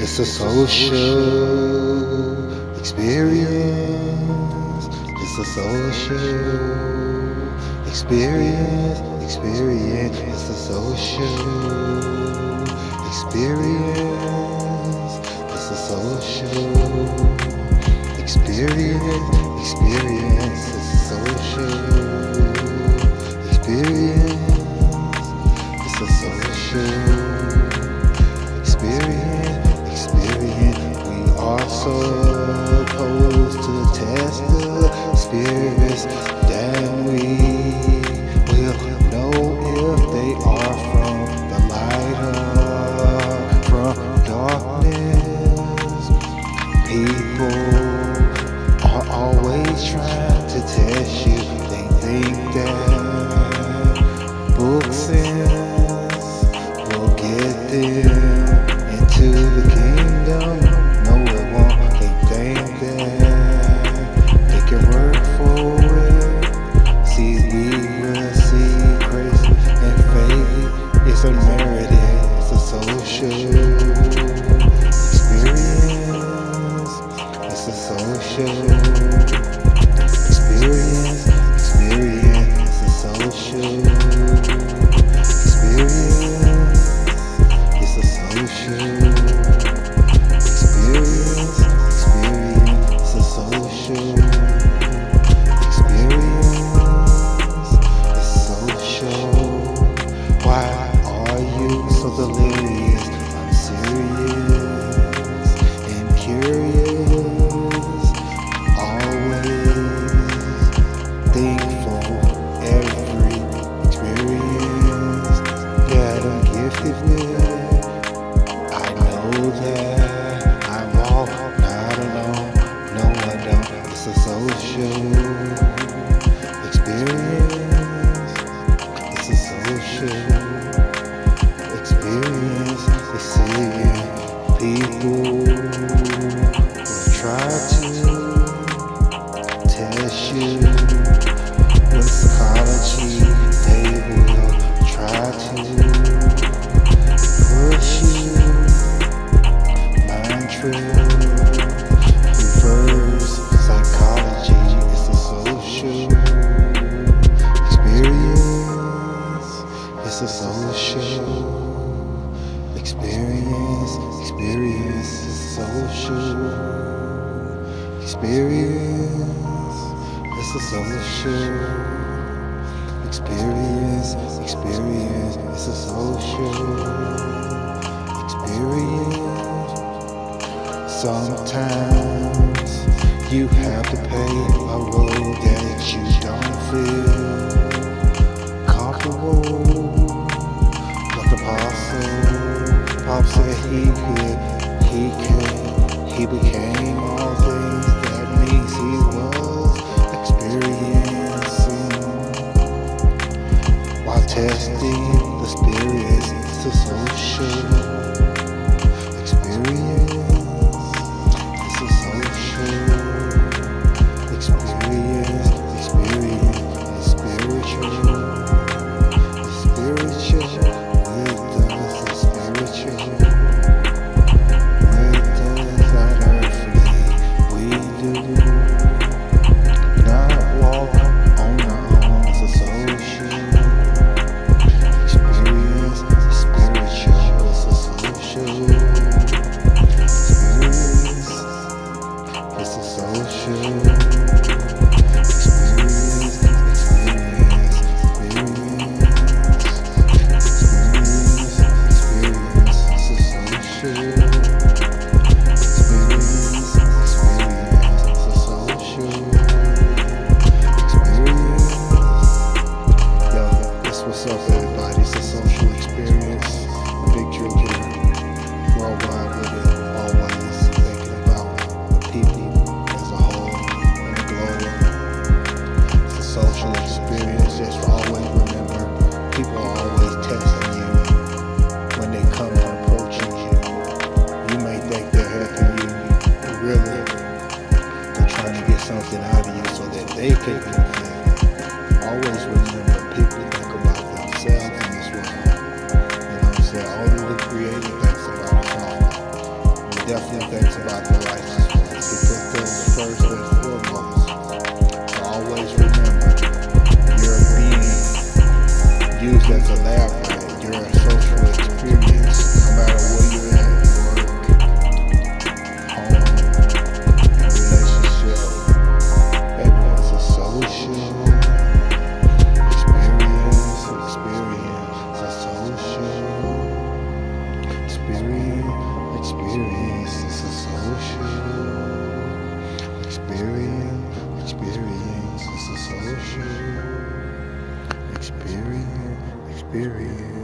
It's a social experience. It's a social experience. Experience. It's a social experience. It's a social experience. Experience. It's a social. again. activeness. Experience, social. Experience is a. Experience, experience is a social. Experience. Sometimes you have. he could, he came, he became all things that means he was experiencing while testing the spirits associated. Always Always remember. Experience, experience.